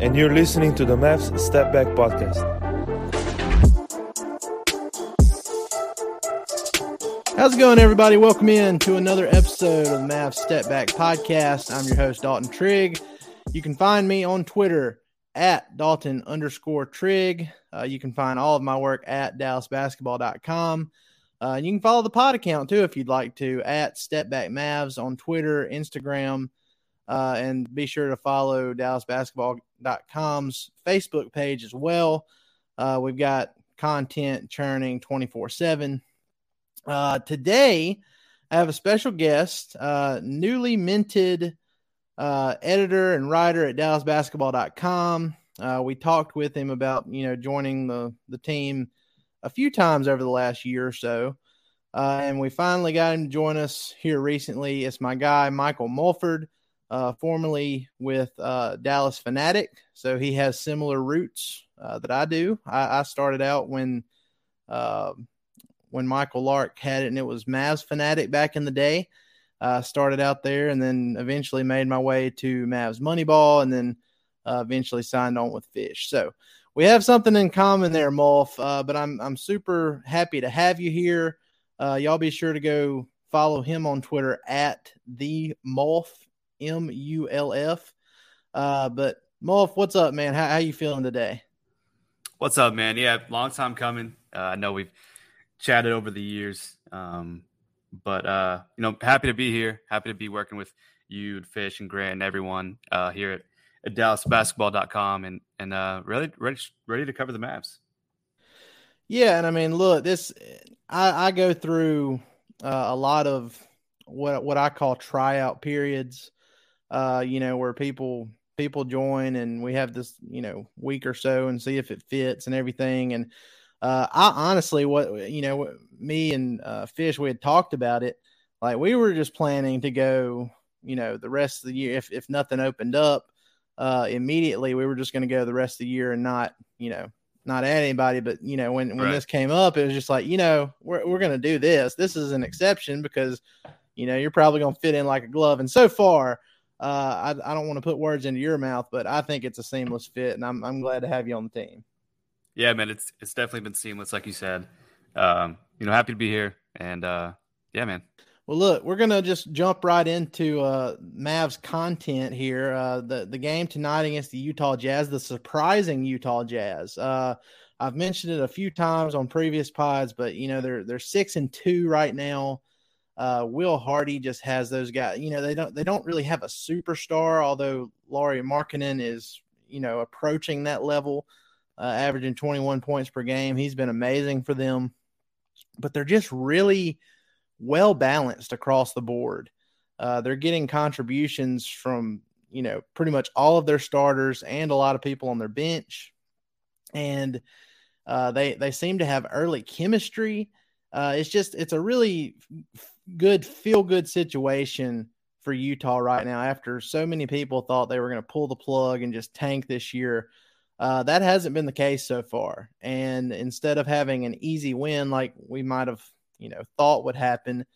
And you're listening to the Mavs Step Back Podcast. How's it going, everybody? Welcome in to another episode of the Mavs Step Back Podcast. I'm your host, Dalton Trigg. You can find me on Twitter at Dalton underscore Trigg. Uh, you can find all of my work at DallasBasketball.com. Uh, and you can follow the pod account too if you'd like to at Step Back Mavs on Twitter, Instagram, uh, and be sure to follow DallasBasketball.com's Facebook page as well. Uh, we've got content churning 24 7. Uh, today, I have a special guest, uh, newly minted uh, editor and writer at DallasBasketball.com. Uh, we talked with him about you know joining the the team a few times over the last year or so, uh, and we finally got him to join us here recently. It's my guy Michael Mulford, uh, formerly with uh, Dallas Fanatic, so he has similar roots uh, that I do. I, I started out when uh, when Michael Lark had it, and it was Mavs Fanatic back in the day. Uh, started out there, and then eventually made my way to Mavs Moneyball, and then uh, eventually signed on with Fish. So we have something in common there, Mulf. Uh, but I'm I'm super happy to have you here. Uh, y'all be sure to go follow him on Twitter at the Mulf M U L F. Uh, but Mulf, what's up, man? How how you feeling today? What's up, man? Yeah, long time coming. Uh, I know we've chatted over the years, um, but uh, you know, happy to be here. Happy to be working with you, and Fish, and Grant, and everyone uh, here at at DallasBasketball.com and and uh, ready ready ready to cover the Mavs. Yeah, and I mean, look, this I, I go through uh, a lot of what what I call tryout periods. Uh, you know, where people people join and we have this you know week or so and see if it fits and everything. And uh, I honestly, what you know, me and uh, Fish, we had talked about it. Like we were just planning to go, you know, the rest of the year if if nothing opened up uh, immediately. We were just going to go the rest of the year and not, you know, not add anybody. But you know, when when Right. this came up, it was just like, you know, we're we're going to do this. This is an exception because, you know, you're probably going to fit in like a glove. And so far, uh, I I don't want to put words into your mouth, but I think it's a seamless fit, and I'm I'm glad to have you on the team. Yeah, man, it's it's definitely been seamless, like you said. Um, you know, happy to be here, and uh, yeah, man. Well, look, we're gonna just jump right into uh, Mavs content here. Uh, the the game tonight against the Utah Jazz, the surprising Utah Jazz. Uh, I've mentioned it a few times on previous pods, but you know they're they're six and two right now. Uh, Will Hardy just has those guys. You know they don't they don't really have a superstar, although Lauri Markkanen is you know approaching that level, uh, averaging 21 points per game. He's been amazing for them, but they're just really well balanced across the board. Uh, they're getting contributions from you know pretty much all of their starters and a lot of people on their bench, and uh, they they seem to have early chemistry. Uh, it's just it's a really good feel good situation for Utah right now after so many people thought they were going to pull the plug and just tank this year. Uh, that hasn't been the case so far. And instead of having an easy win like we might have, you know, thought would happen,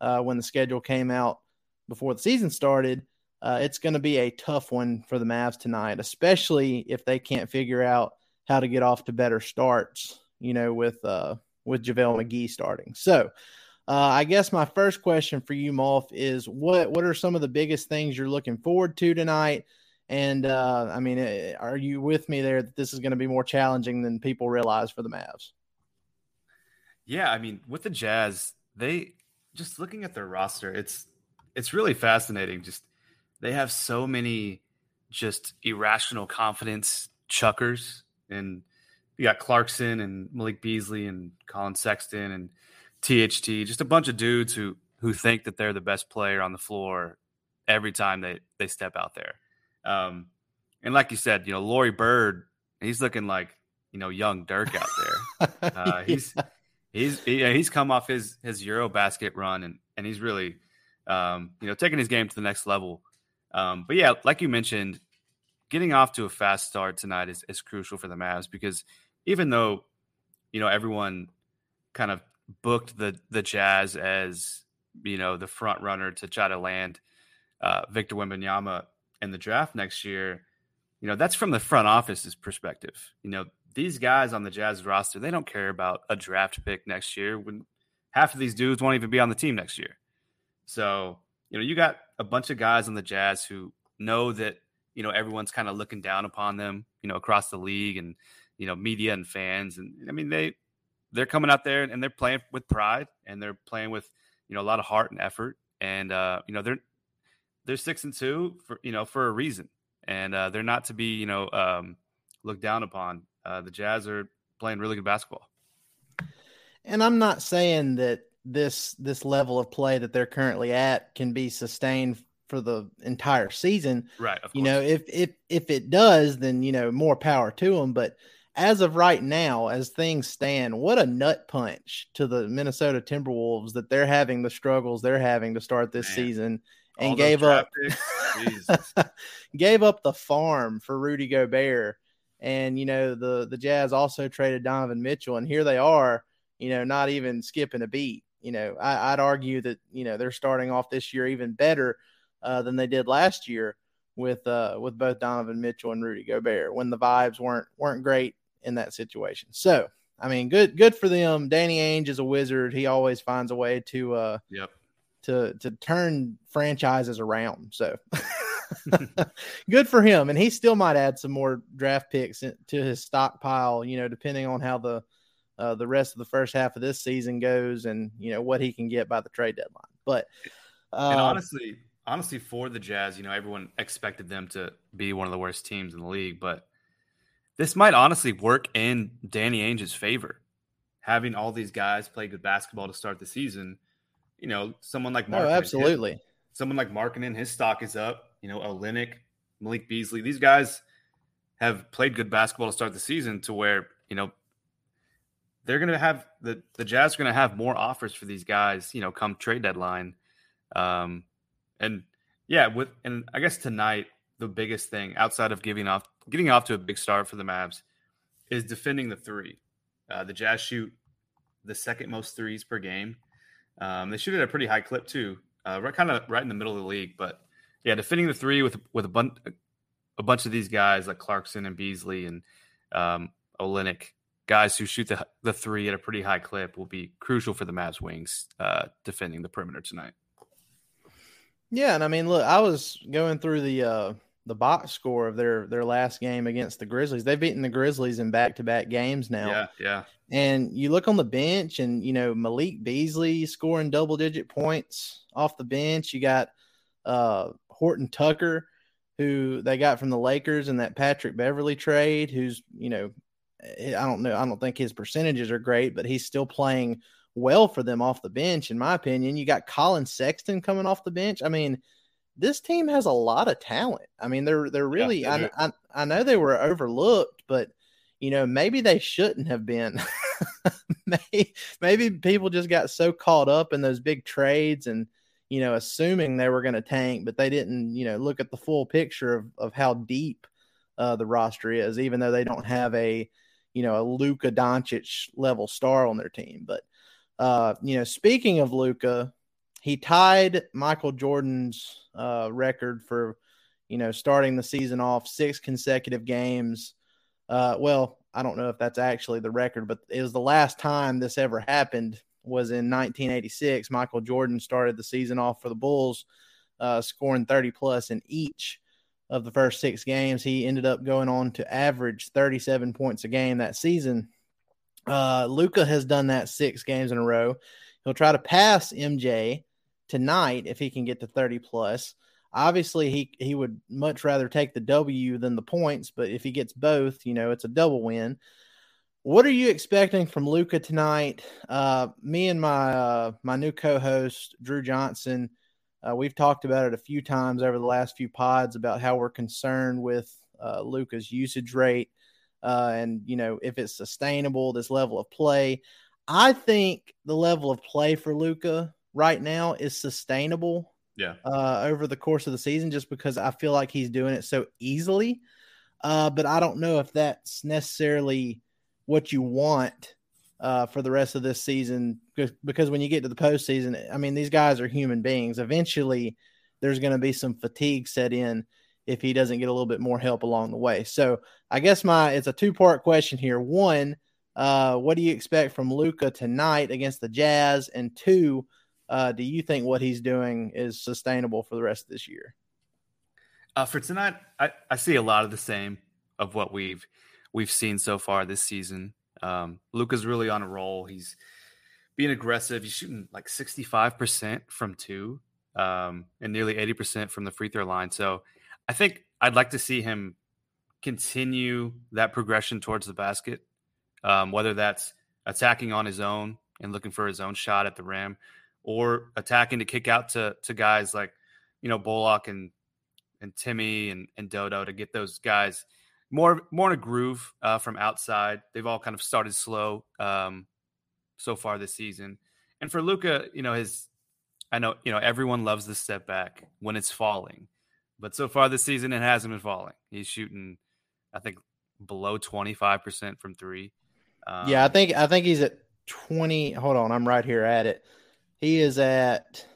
uh, when the schedule came out before the season started. Uh, it's going to be a tough one for the Mavs tonight, especially if they can't figure out how to get off to better starts. You know, with uh, with JaVale McGee starting. So, uh, I guess my first question for you, Mulf, is what what are some of the biggest things you're looking forward to tonight? And uh, I mean, eh, are you with me there that this is going to be more challenging than people realize for the Mavs? Yeah, I mean, with the Jazz, they just looking at their roster, it's it's really fascinating. Just they have so many just irrational confidence chuckers, and you got Clarkson and Malik Beasley and Colin Sexton and THT, just a bunch of dudes who who think that they're the best player on the floor every time they they step out there. Um, and like you said, you know, Laurie Bird, he's looking like you know young Dirk out there. Uh, he's he's he, he's come off his his EuroBasket run and and he's really um, you know taking his game to the next level. Um, but yeah, like you mentioned, getting off to a fast start tonight is, is crucial for the Mavs because even though you know everyone kind of booked the the Jazz as you know the front runner to try to land uh, Victor Wembanyama in the draft next year, you know, that's from the front office's perspective. You know, these guys on the Jazz roster, they don't care about a draft pick next year when half of these dudes won't even be on the team next year. So, you know, you got a bunch of guys on the Jazz who know that, you know, everyone's kind of looking down upon them, you know, across the league and, you know, media and fans. And I mean, they, they're coming out there and they're playing with pride and they're playing with, you know, a lot of heart and effort. And, uh, you know, they're, they're six and two for you know for a reason, and uh, they're not to be you know um, looked down upon. Uh, the Jazz are playing really good basketball. And I'm not saying that this this level of play that they're currently at can be sustained for the entire season. Right. You know, if if if it does, then you know more power to them. But as of right now, as things stand, what a nut punch to the Minnesota Timberwolves that they're having the struggles they're having to start this Man. season and All gave up gave up the farm for Rudy Gobert. And you know the the Jazz also traded Donovan Mitchell, and here they are, you know, not even skipping a beat. You know, I, would argue that you know they're starting off this year even better uh, than they did last year with uh, with both Donovan Mitchell and Rudy Gobert when the vibes weren't weren't great in that situation. So I mean, good good for them. Danny Ainge is a wizard. He always finds a way to uh, yep to to turn franchises around. So good for him, and he still might add some more draft picks to his stockpile. You know, depending on how the uh, the rest of the first half of this season goes, and you know what he can get by the trade deadline. But uh, and honestly, honestly, for the Jazz, you know, everyone expected them to be one of the worst teams in the league, but this might honestly work in Danny Ainge's favor. Having all these guys play good basketball to start the season you know, someone like Mark. Oh, absolutely. His, someone like Markkanen, his stock is up. You know, Olynyk, Malik Beasley, these guys have played good basketball to start the season to where, you know, they're going to have the, the Jazz are going to have more offers for these guys, you know, come trade deadline. Um, and yeah, with, and I guess tonight, the biggest thing outside of giving off, getting off to a big start for the Mavs is defending the three. Uh, the Jazz shoot the second most threes per game. Um, they shoot at a pretty high clip too, uh, right kind of right in the middle of the league. But yeah, defending the three with with a bunch a bunch of these guys like Clarkson and Beasley and um, Olynyk, guys who shoot the the three at a pretty high clip, will be crucial for the Mavs wings uh, defending the perimeter tonight. Yeah, and I mean, look, I was going through the uh, the box score of their their last game against the Grizzlies. They've beaten the Grizzlies in back to back games now. Yeah, yeah. And you look on the bench, and you know Malik Beasley scoring double digit points off the bench. You got uh, Horton Tucker, who they got from the Lakers in that Patrick Beverley trade. Who's you know, I don't know, I don't think his percentages are great, but he's still playing well for them off the bench, in my opinion. You got Colin Sexton coming off the bench. I mean this team has a lot of talent. I mean, they're they're really. Yeah, I, I, I know they were overlooked, but you know maybe they shouldn't have been. maybe, maybe people just got so caught up in those big trades and you know assuming they were going to tank, but they didn't you know look at the full picture of of how deep uh, the roster is, even though they don't have a you know a Luka Doncic level star on their team. But uh, you know, speaking of Luka, he tied Michael Jordan's uh, record for, you know, starting the season off six consecutive games. Uh, well, I don't know if that's actually the record, but it was the last time this ever happened was in 1986. Michael Jordan started the season off for the Bulls, uh, scoring 30 plus in each of the first six games. He ended up going on to average 37 points a game that season. Uh, Luka has done that six games in a row. He'll try to pass MJ tonight if he can get to 30 plus. Obviously, he he would much rather take the W than the points, but if he gets both, you know, it's a double win. What are you expecting from Luka tonight? Uh, me and my uh, my new co-host Drew Johnson, uh, we've talked about it a few times over the last few pods about how we're concerned with uh, Luka's usage rate uh, and you know if it's sustainable this level of play. I think the level of play for Luka right now is sustainable. Yeah. Uh, over the course of the season, just because I feel like he's doing it so easily. Uh, but I don't know if that's necessarily what you want uh, for the rest of this season. Because when you get to the postseason, I mean, these guys are human beings. Eventually, there's going to be some fatigue set in if he doesn't get a little bit more help along the way. So I guess my it's a two part question here. One, uh, what do you expect from Luka tonight against the Jazz? And two, uh, do you think what he's doing is sustainable for the rest of this year? Uh, for tonight, I, I see a lot of the same of what we've we've seen so far this season. Um, Luka's really on a roll. He's being aggressive. He's shooting like 65% from two um, and nearly 80% from the free throw line. So I think I'd like to see him continue that progression towards the basket, um, whether that's attacking on his own and looking for his own shot at the rim, or attacking to kick out to to guys like you know Bullock and and Timmy and, and Dodo to get those guys more more in a groove uh, from outside. They've all kind of started slow um, so far this season, and for Luka, you know his I know you know everyone loves the step back when it's falling, but so far this season it hasn't been falling. He's shooting, I think, below twenty five percent from three. Um, yeah, I think I think he's at twenty. Hold on, I'm right here at it. He is at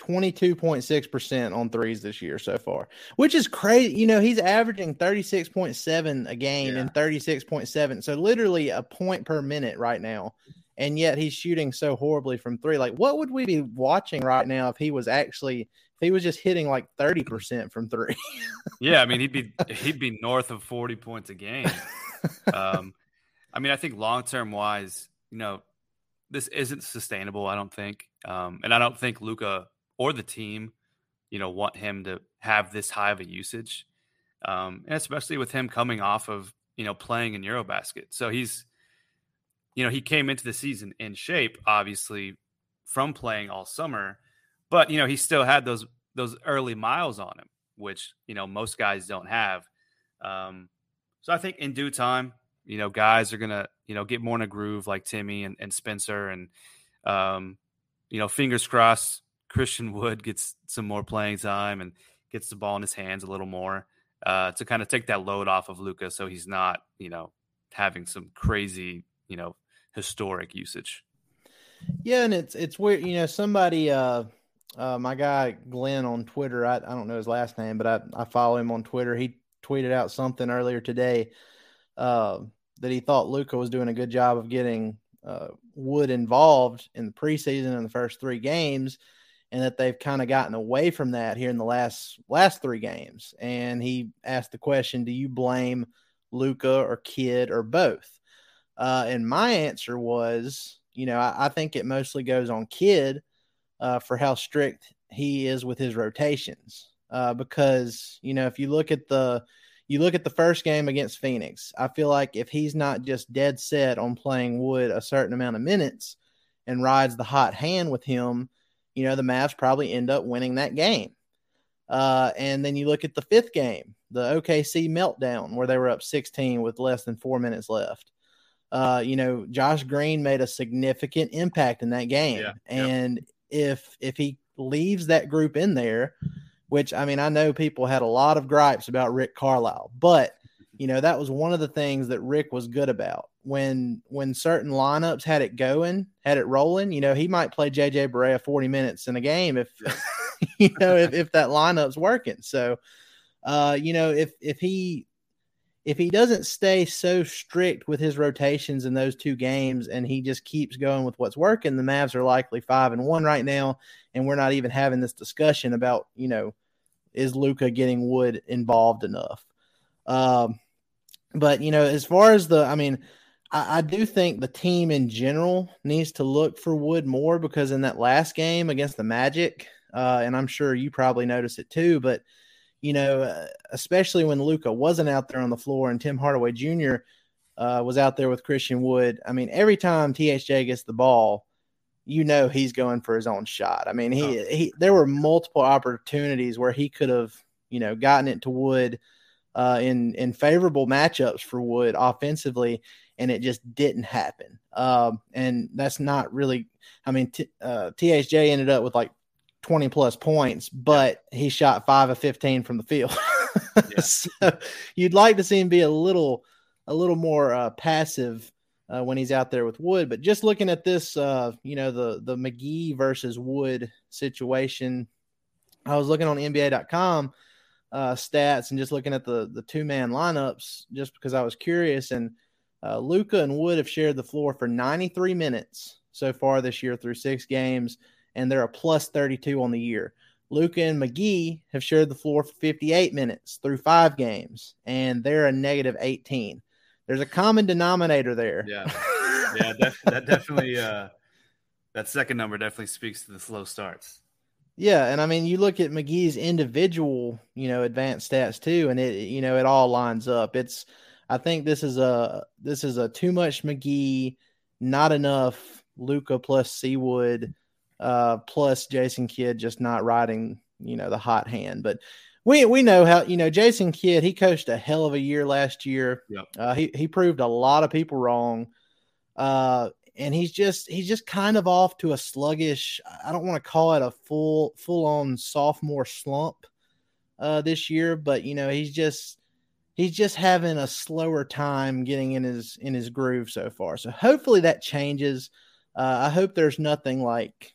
22.6% on threes this year so far, which is crazy. You know, he's averaging 36.7 a game yeah. and 36.7. So literally a point per minute right now. And yet he's shooting so horribly from three. Like, what would we be watching right now if he was actually if he was just hitting like 30% from three? yeah, I mean he'd be he'd be north of 40 points a game. um I mean, I think long term wise, you know, this isn't sustainable. I don't think, um, and I don't think Luka or the team, you know, want him to have this high of a usage, um, and especially with him coming off of you know playing in EuroBasket. So he's, you know, he came into the season in shape, obviously from playing all summer, but you know he still had those those early miles on him, which you know most guys don't have. Um, so I think in due time, you know, guys are gonna you know get more in a groove like Timmy and, and Spencer, and um, you know, fingers crossed, Christian Wood gets some more playing time and gets the ball in his hands a little more uh, to kind of take that load off of Luka, so he's not you know having some crazy you know historic usage. Yeah, and it's it's weird. You know, somebody, uh, uh, my guy Glenn on Twitter. I, I don't know his last name, but I I follow him on Twitter. He tweeted out something earlier today. Uh, that he thought Luka was doing a good job of getting uh, Wood involved in the preseason in the first three games, and that they've kind of gotten away from that here in the last last three games. And he asked the question, "Do you blame Luka or Kidd or both?" Uh, and my answer was, you know, I, I, think it mostly goes on Kidd uh, for how strict he is with his rotations. Uh, because you know, if you look at the you look at the first game against Phoenix. I feel like if he's not just dead set on playing Wood a certain amount of minutes and rides the hot hand with him, you know, the Mavs probably end up winning that game. Uh, and then you look at the fifth game, the OKC meltdown, where they were up 16 with less than four minutes left. Uh, you know, Josh Green made a significant impact in that game. Yeah, and yeah. if if he leaves that group in there, which I mean, I know people had a lot of gripes about Rick Carlisle, but you know, that was one of the things that Rick was good about when when certain lineups had it going, had it rolling, you know, he might play JJ Barea 40 minutes in a game if you know if, if that lineup's working. So uh, you know, if if he if he doesn't stay so strict with his rotations in those two games and he just keeps going with what's working, the Mavs are likely five and one right now, and we're not even having this discussion about you know is Luka getting Wood involved enough. Um, but you know, as far as the, I mean, I, I, do think the team in general needs to look for Wood more because in that last game against the Magic, uh, and I'm sure you probably noticed it too, but you know, uh, especially when Luka wasn't out there on the floor and Tim Hardaway Jr. Uh, was out there with Christian Wood. I mean, every time THJ gets the ball, you know he's going for his own shot. I mean, he, oh. he there were multiple opportunities where he could have, you know, gotten it to Wood uh, in in favorable matchups for Wood offensively, and it just didn't happen. Um, and that's not really. I mean, t- uh, THJ ended up with like 20 plus points, but yeah. he shot five of 15 from the field. yeah. so you'd like to see him be a little, a little more uh, passive uh, when he's out there with Wood. But just looking at this, uh, you know, the the McGee versus Wood situation, I was looking on NBA.com uh, stats and just looking at the the two man lineups, just because I was curious. And uh, Luka and Wood have shared the floor for 93 minutes so far this year through six games and they're a plus 32 on the year. Luka and McGee have shared the floor for 58 minutes through five games, and they're a negative 18. There's a common denominator there. Yeah, yeah, that, that definitely uh, that second number definitely speaks to the slow starts. Yeah, and I mean, you look at McGee's individual, you know, advanced stats too, and it, you know, it all lines up. It's, I think this is a this is a too much McGee, not enough Luka plus C-Wood uh, plus Jason Kidd just not riding, you know, the hot hand. But we we know how you know Jason Kidd. He coached a hell of a year last year. Yep. Uh, he he proved a lot of people wrong. Uh, and he's just he's just kind of off to a sluggish. I don't want to call it a full full on sophomore slump uh, this year, but you know he's just he's just having a slower time getting in his in his groove so far. So hopefully that changes. Uh, I hope there's nothing like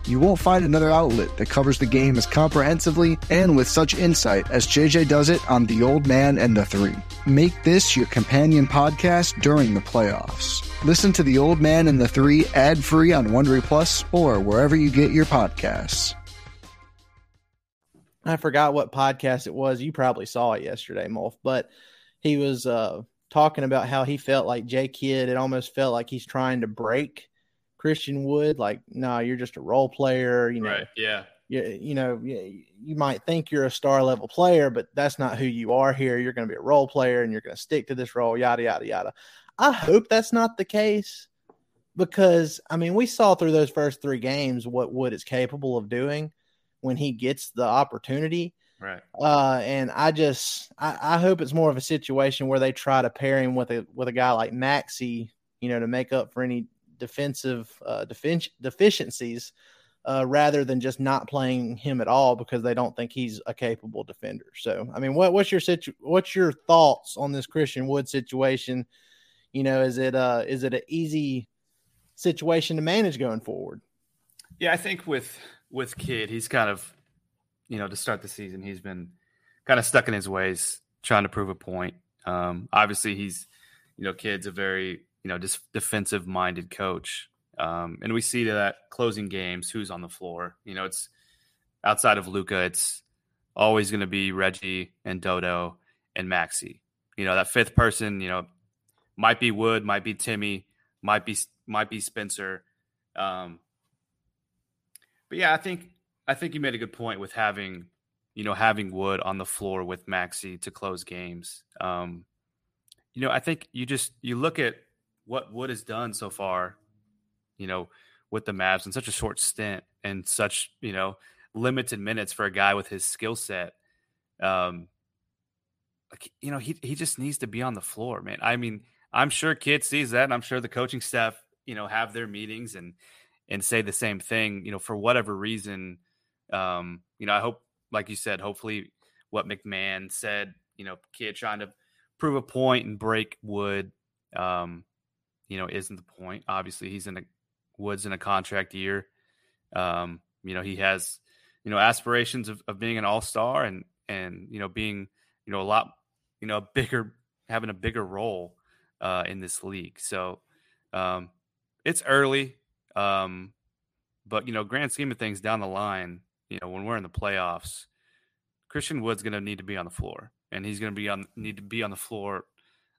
You won't find another outlet that covers the game as comprehensively and with such insight as JJ does it on The Old Man and the Three. Make this your companion podcast during the playoffs. Listen to The Old Man and the Three ad free on Wondery Plus or wherever you get your podcasts. I forgot what podcast it was. You probably saw it yesterday, Mulf, but he was uh talking about how he felt like J Kidd. It almost felt like he's trying to break Christian Wood. Like, no, nah, you're just a role player. You know, right. yeah. You, you know, you, you might think you're a star level player, but that's not who you are here. You're going to be a role player and you're going to stick to this role, yada, yada, yada. I hope that's not the case because, I mean, we saw through those first three games what Wood is capable of doing when he gets the opportunity. Right. Uh, and I just I, I, hope it's more of a situation where they try to pair him with a with a guy like Maxey, you know, to make up for any defensive uh, defi- deficiencies, uh, rather than just not playing him at all because they don't think he's a capable defender. So, I mean, what what's your situ- what's your thoughts on this Christian Wood situation? You know, is it uh is it an easy situation to manage going forward? Yeah, I think with with Kidd, he's kind of you know, to start the season, he's been kind of stuck in his ways, trying to prove a point. Um, obviously, he's, you know, Kidd's a very, you know, just defensive minded coach. Um, and we see that closing games, who's on the floor. You know, it's outside of Luka, it's always going to be Reggie and Dodo and Maxey. You know, that fifth person, you know, might be Wood, might be Timmy, might be might be Spencer. Um, but yeah, I think I think you made a good point with having, you know, having Wood on the floor with Maxey to close games. Um, you know, I think you just you look at what Wood has done so far, you know, with the Mavs in such a short stint and such, you know, limited minutes for a guy with his skill set. Um, like, you know, he he just needs to be on the floor, man. I mean, I'm sure Kidd sees that, and I'm sure the coaching staff, you know, have their meetings and and say the same thing. You know, for whatever reason, um, you know, I hope, like you said, hopefully what McMahon said, you know, Kidd trying to prove a point and break Wood, um, you know, isn't the point. Obviously, he's in a Woods in a contract year. Um, you know, he has, you know, aspirations of, of being an all star and and you know being, you know, a lot, you know, a bigger having a bigger role uh, in this league. So um, it's early, um, but you know, grand scheme of things down the line, you know, when we're in the playoffs, Christian Wood's going to need to be on the floor, and he's going to be on need to be on the floor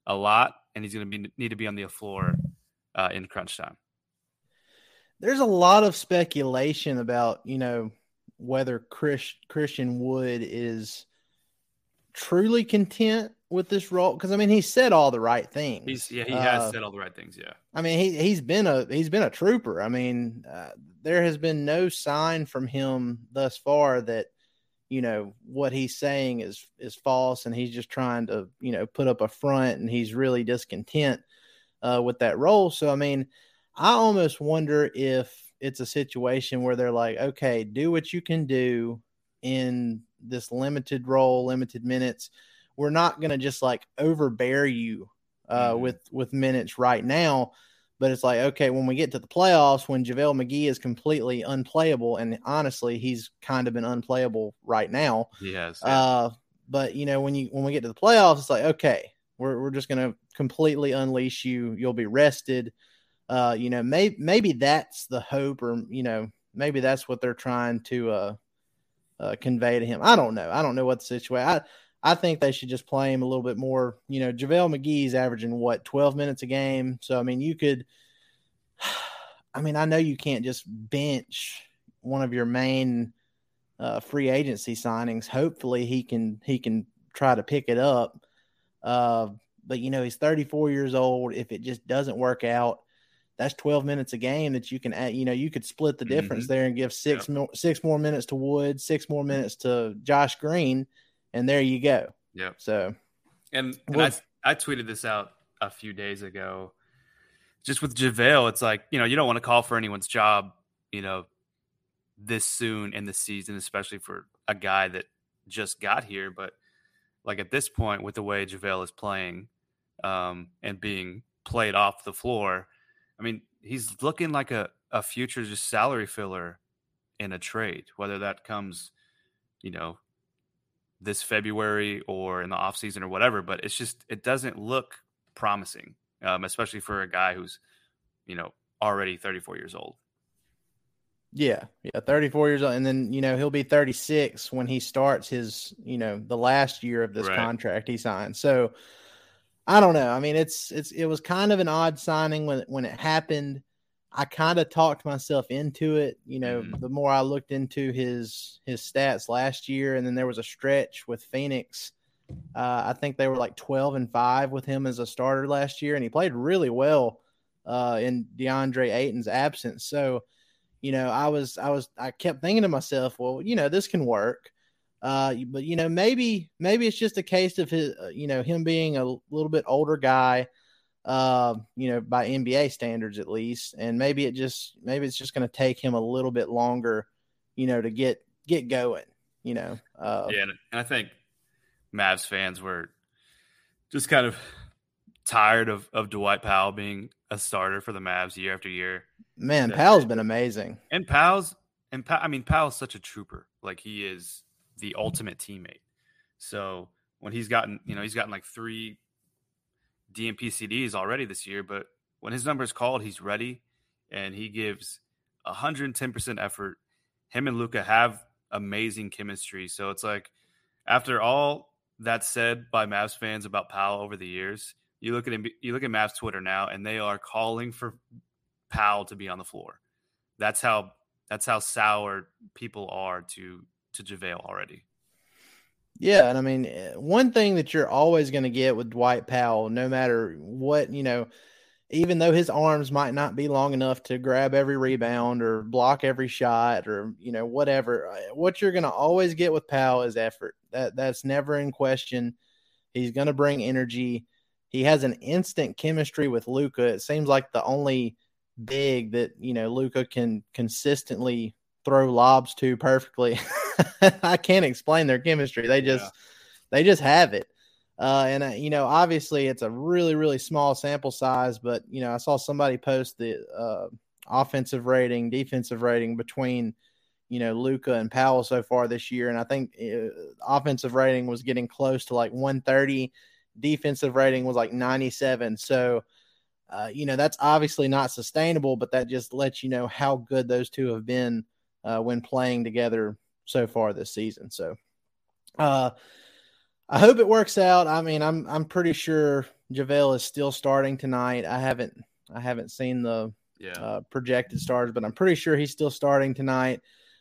a lot, and he's going to be need to be on the floor uh, in crunch time. There's a lot of speculation about you know whether Chris, Christian Wood is truly content with this role because I mean he said all the right things. He's yeah he has uh, said all the right things. Yeah, I mean he he's been a he's been a trooper. I mean uh, there has been no sign from him thus far that you know what he's saying is is false and he's just trying to you know put up a front and he's really discontent uh, with that role. So I mean I almost wonder if it's a situation where they're like, okay, do what you can do in this limited role, limited minutes we're not going to just like overbear you uh, mm-hmm. with with minutes right now. But it's like, okay, when we get to the playoffs, when JaVale McGee is completely unplayable, and honestly, he's kind of been unplayable right now. He has. Yeah. Uh, but you know, when you when we get to the playoffs, it's like, okay, we're we're just gonna completely unleash you. You'll be rested. Uh, you know, maybe maybe that's the hope, or you know, maybe that's what they're trying to uh, uh, convey to him. I don't know. I don't know what the situation. I I think they should just play him a little bit more. You know, JaVale McGee's averaging what, 12 minutes a game. So, I mean, you could, I mean, I know you can't just bench one of your main uh, free agency signings. Hopefully he can, he can try to pick it up. Uh, but, you know, he's 34 years old. If it just doesn't work out, that's 12 minutes a game that you can add, you know, you could split the difference mm-hmm. there and give six more, six more minutes to Wood, six more minutes to Josh Green and there you go. Yeah. So, and, and well, I, I tweeted this out a few days ago. Just with JaVale, it's like, you know, you don't want to call for anyone's job, you know, this soon in the season, especially for a guy that just got here. But like at this point, with the way JaVale is playing um, and being played off the floor, I mean, he's looking like a, a future just salary filler in a trade, whether that comes, you know, this February or in the off season or whatever, but it's just it doesn't look promising, um, especially for a guy who's you know already 34 years old. Yeah, yeah, 34 years old, and then you know he'll be 36 when he starts his you know the last year of this right. contract he signed. So I don't know. I mean, it's it's it was kind of an odd signing when when it happened. I kind of talked myself into it. You know, mm. the more I looked into his his stats last year, and then there was a stretch with Phoenix. Uh, I think they were like twelve and five with him as a starter last year, and he played really well uh, in DeAndre Ayton's absence. So, you know, I was I was I kept thinking to myself, well, you know, this can work. Uh, but you know, maybe maybe it's just a case of his, uh, you know, him being a little bit older guy, uh, you know, by NBA standards at least, and maybe it just maybe it's just going to take him a little bit longer, you know, to get get going. You know, uh, yeah, and I think Mavs fans were just kind of tired of of Dwight Powell being a starter for the Mavs year after year. Man, Powell's been amazing, and Powell's and I mean Powell's such a trooper. Like he is the ultimate teammate. So when he's gotten, you know, he's gotten like three DNP CDs already this year, but when his number is called, he's ready and he gives 110% effort. Him and Luka have amazing chemistry. So it's like after all that said by Mavs fans about Powell over the years, you look at him, you look at Mavs Twitter now, and they are calling for Powell to be on the floor. That's how that's how sour people are to to JaVale already. Yeah, and I mean, eh, one thing that you're always going to get with Dwight Powell, no matter what, you know, even though his arms might not be long enough to grab every rebound or block every shot or you know whatever, eh, what you're going to always get with Powell is effort. That that's never in question. He's going to bring energy. He has an instant chemistry with Luka. It seems like the only big that you know Luka can consistently throw lobs to perfectly. I can't explain their chemistry. They just yeah. they just have it. Uh, and uh, you know, obviously, it's a really really small sample size, but you know, I saw somebody post the uh, offensive rating, defensive rating between you know Luka and Powell so far this year, and I think uh, offensive rating was getting close to like 130, defensive rating was like 97. So. Uh, you know that's obviously not sustainable, but that just lets you know how good those two have been uh, when playing together so far this season. So, uh, I hope it works out. I mean, I'm I'm pretty sure JaVale is still starting tonight. I haven't I haven't seen the yeah. uh, projected stars, but I'm pretty sure he's still starting tonight.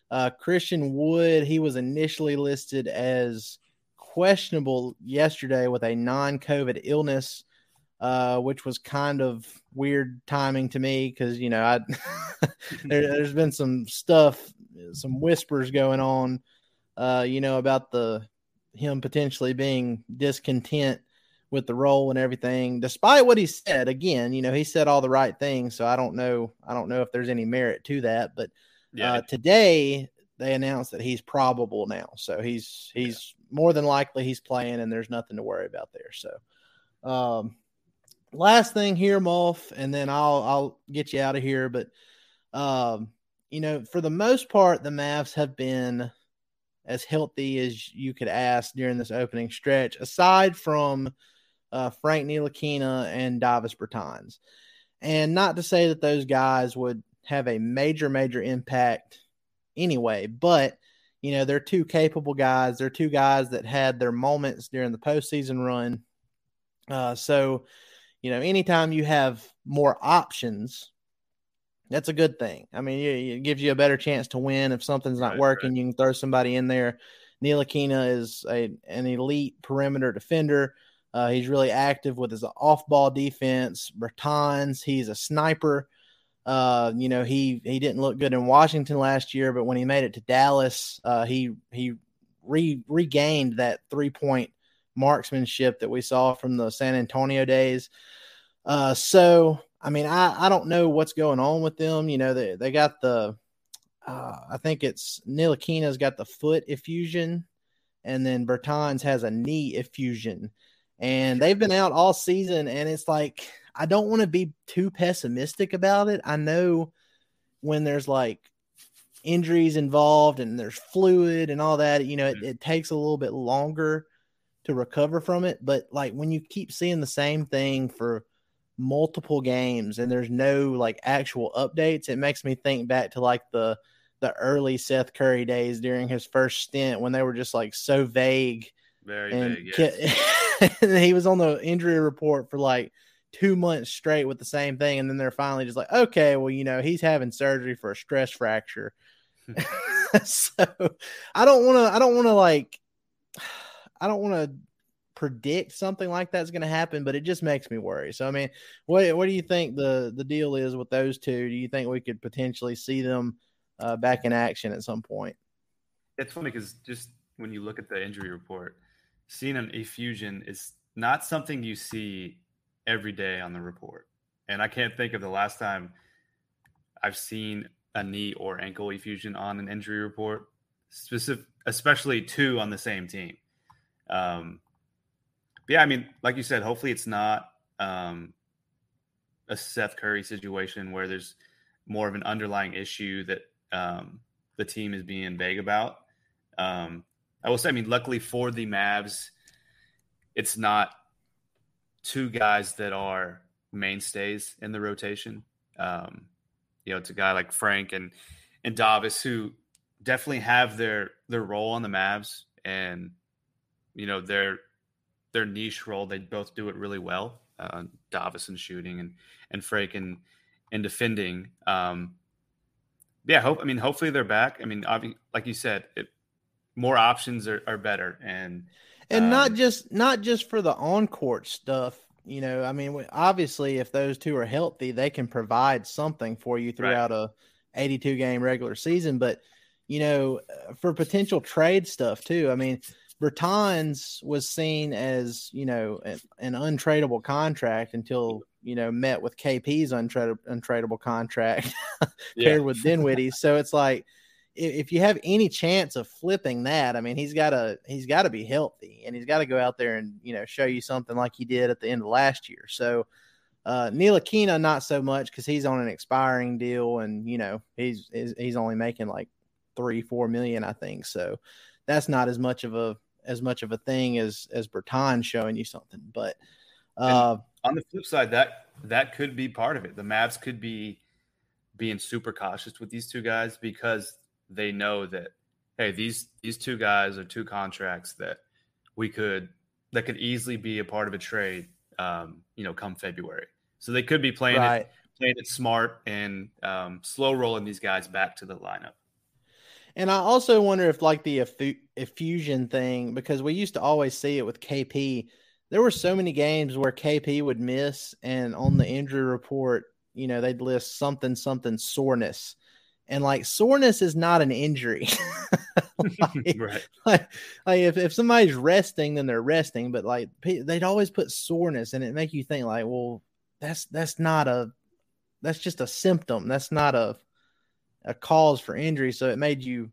Uh, Christian Wood, he was initially listed as questionable yesterday with a non-COVID illness, uh, which was kind of weird timing to me because you know I there, has been some stuff some whispers going on, uh, you know, about the him potentially being discontent with the role and everything, despite what he said. Again, you know, he said all the right things, so I don't know. I don't know if there's any merit to that, but yeah. uh, today they announced that he's probable now, so he's he's yeah. more than likely he's playing, and there's nothing to worry about there. So, um, last thing here, Mulf, and then I'll I'll get you out of here, but um you know, for the most part, the Mavs have been as healthy as you could ask during this opening stretch, aside from uh, Frank Ntilikina and Davis Bertans. And not to say that those guys would have a major, major impact anyway, but you know, they're two capable guys. They're two guys that had their moments during the postseason run. Uh, so, you know, anytime you have more options that's a good thing. I mean, it, it gives you a better chance to win if something's not right, working. Right. You can throw somebody in there. Ntilikina is a an elite perimeter defender. Uh, he's really active with his off-ball defense. Bertans, he's a sniper. Uh, you know, he he didn't look good in Washington last year, but when he made it to Dallas, uh, he he re, regained that three-point marksmanship that we saw from the San Antonio days. Uh, so I mean, I, I don't know what's going on with them. You know, they, they got the, uh, I think it's Ntilikina's got the foot effusion, and then Bertans has a knee effusion. And they've been out all season, and it's like, I don't want to be too pessimistic about it. I know when there's like injuries involved and there's fluid and all that, you know, it, it takes a little bit longer to recover from it. But like when you keep seeing the same thing for multiple games and there's no like actual updates, it makes me think back to like the the early Seth Curry days during his first stint when they were just like so vague Very and big. Yes. he was on the injury report for like two months straight with the same thing, and then they're finally just like, okay, well, you know, he's having surgery for a stress fracture. so I don't want to. I don't want to like. I don't want to predict something like that's going to happen, but it just makes me worry. So I mean, what what do you think the the deal is with those two? Do you think we could potentially see them uh, back in action at some point? It's funny because just when you look at the injury report, seeing an effusion is not something you see every day on the report. And I can't think of the last time I've seen a knee or ankle effusion on an injury report, specific, especially two on the same team. Um, yeah, I mean, like you said, hopefully it's not um, a Seth Curry situation where there's more of an underlying issue that um, the team is being vague about. Um, I will say, I mean, luckily for the Mavs, it's not two guys that are mainstays in the rotation. Um, you know, it's a guy like Frank and and Davis who definitely have their their role on the Mavs and you know their their niche role. They both do it really well. Uh, Davis in shooting and and Frank in in defending. Um, yeah, hope I mean hopefully they're back. I mean, like you said, it, more options are, are better and and um, not just not just for the on court stuff. You know, I mean, obviously, if those two are healthy, they can provide something for you throughout right. a 82 game regular season. But you know, for potential trade stuff too. I mean, Bertans was seen as you know an, an untradeable contract until you know met with KP's untrade, untradeable contract paired with Dinwiddie. so it's like if you have any chance of flipping that, I mean, he's got to he's got to be healthy and he's got to go out there and you know show you something like he did at the end of last year. So uh, Ntilikina not so much because he's on an expiring deal and you know he's he's only making like three four million I think. So that's not as much of a as much of a thing as as Bertan showing you something. But uh, on the flip side, that that could be part of it. The Mavs could be being super cautious with these two guys because they know that hey these these two guys are two contracts that we could that could easily be a part of a trade um, you know come february so they could be playing right. it playing it smart and um, slow rolling these guys back to the lineup and I also wonder if, like the effusion thing, because we used to always see it with KP. There were so many games where KP would miss, and on the injury report, you know, they'd list something, something soreness and like soreness is not an injury. like, right. Like, like if, if somebody's resting, then they're resting, but like they'd always put soreness and it make you think like, well, that's that's not a that's just a symptom. That's not a a cause for injury. So it made you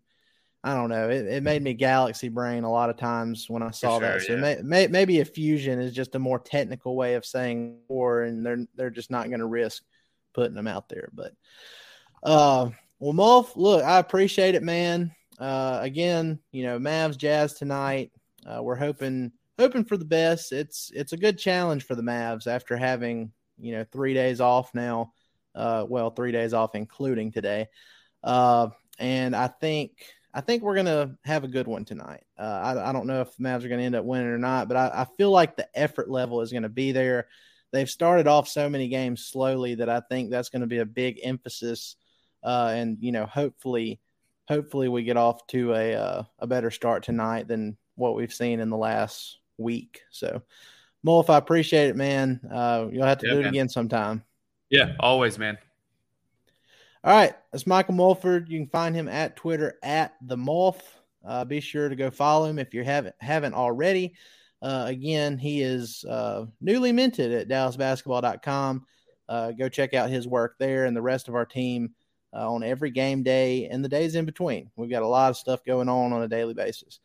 I don't know. It, it made me galaxy brain a lot of times when I saw sure, that. So yeah. may, may, maybe effusion is just a more technical way of saying or, and they're they're just not going to risk putting them out there. But uh, well, Mulf, look, I appreciate it, man. Uh, again, you know, Mavs Jazz tonight. Uh, we're hoping hoping for the best. It's it's a good challenge for the Mavs after having you know three days off now. Uh, well, three days off including today. Uh, and I think I think we're gonna have a good one tonight. Uh, I, I don't know if the Mavs are gonna end up winning or not, but I, I feel like the effort level is gonna be there. They've started off so many games slowly that I think that's to be a big emphasis uh, and you know, hopefully, hopefully we get off to a uh, a better start tonight than what we've seen in the last week. So, Mulf, I appreciate it, man. Uh, you'll have to yeah, do it man. again sometime. Yeah, always, man. All right, that's Michael Mulford. You can find him at Twitter at the Mulf. Uh, be sure to go follow him if you haven't haven't already. Uh, again, he is uh, newly minted at DallasBasketball.com. Uh, go check out his work there and the rest of our team uh, on every game day and the days in between. We've got a lot of stuff going on on a daily basis.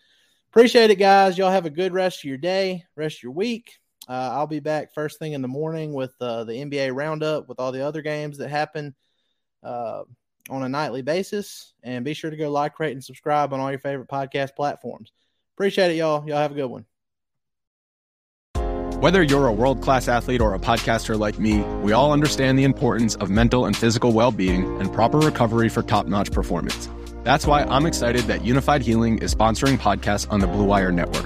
Appreciate it, guys. Y'all have a good rest of your day, rest of your week. Uh, I'll be back first thing in the morning with uh, the NBA roundup with all the other games that happen uh, on a nightly basis. And be sure to go like, rate, and subscribe on all your favorite podcast platforms. Appreciate it, y'all. Y'all have a good one. Whether you're a world class athlete or a podcaster like me, we all understand the importance of mental and physical well being and proper recovery for top notch performance. That's why I'm excited that Unifyd Healing is sponsoring podcasts on the Blue Wire Network.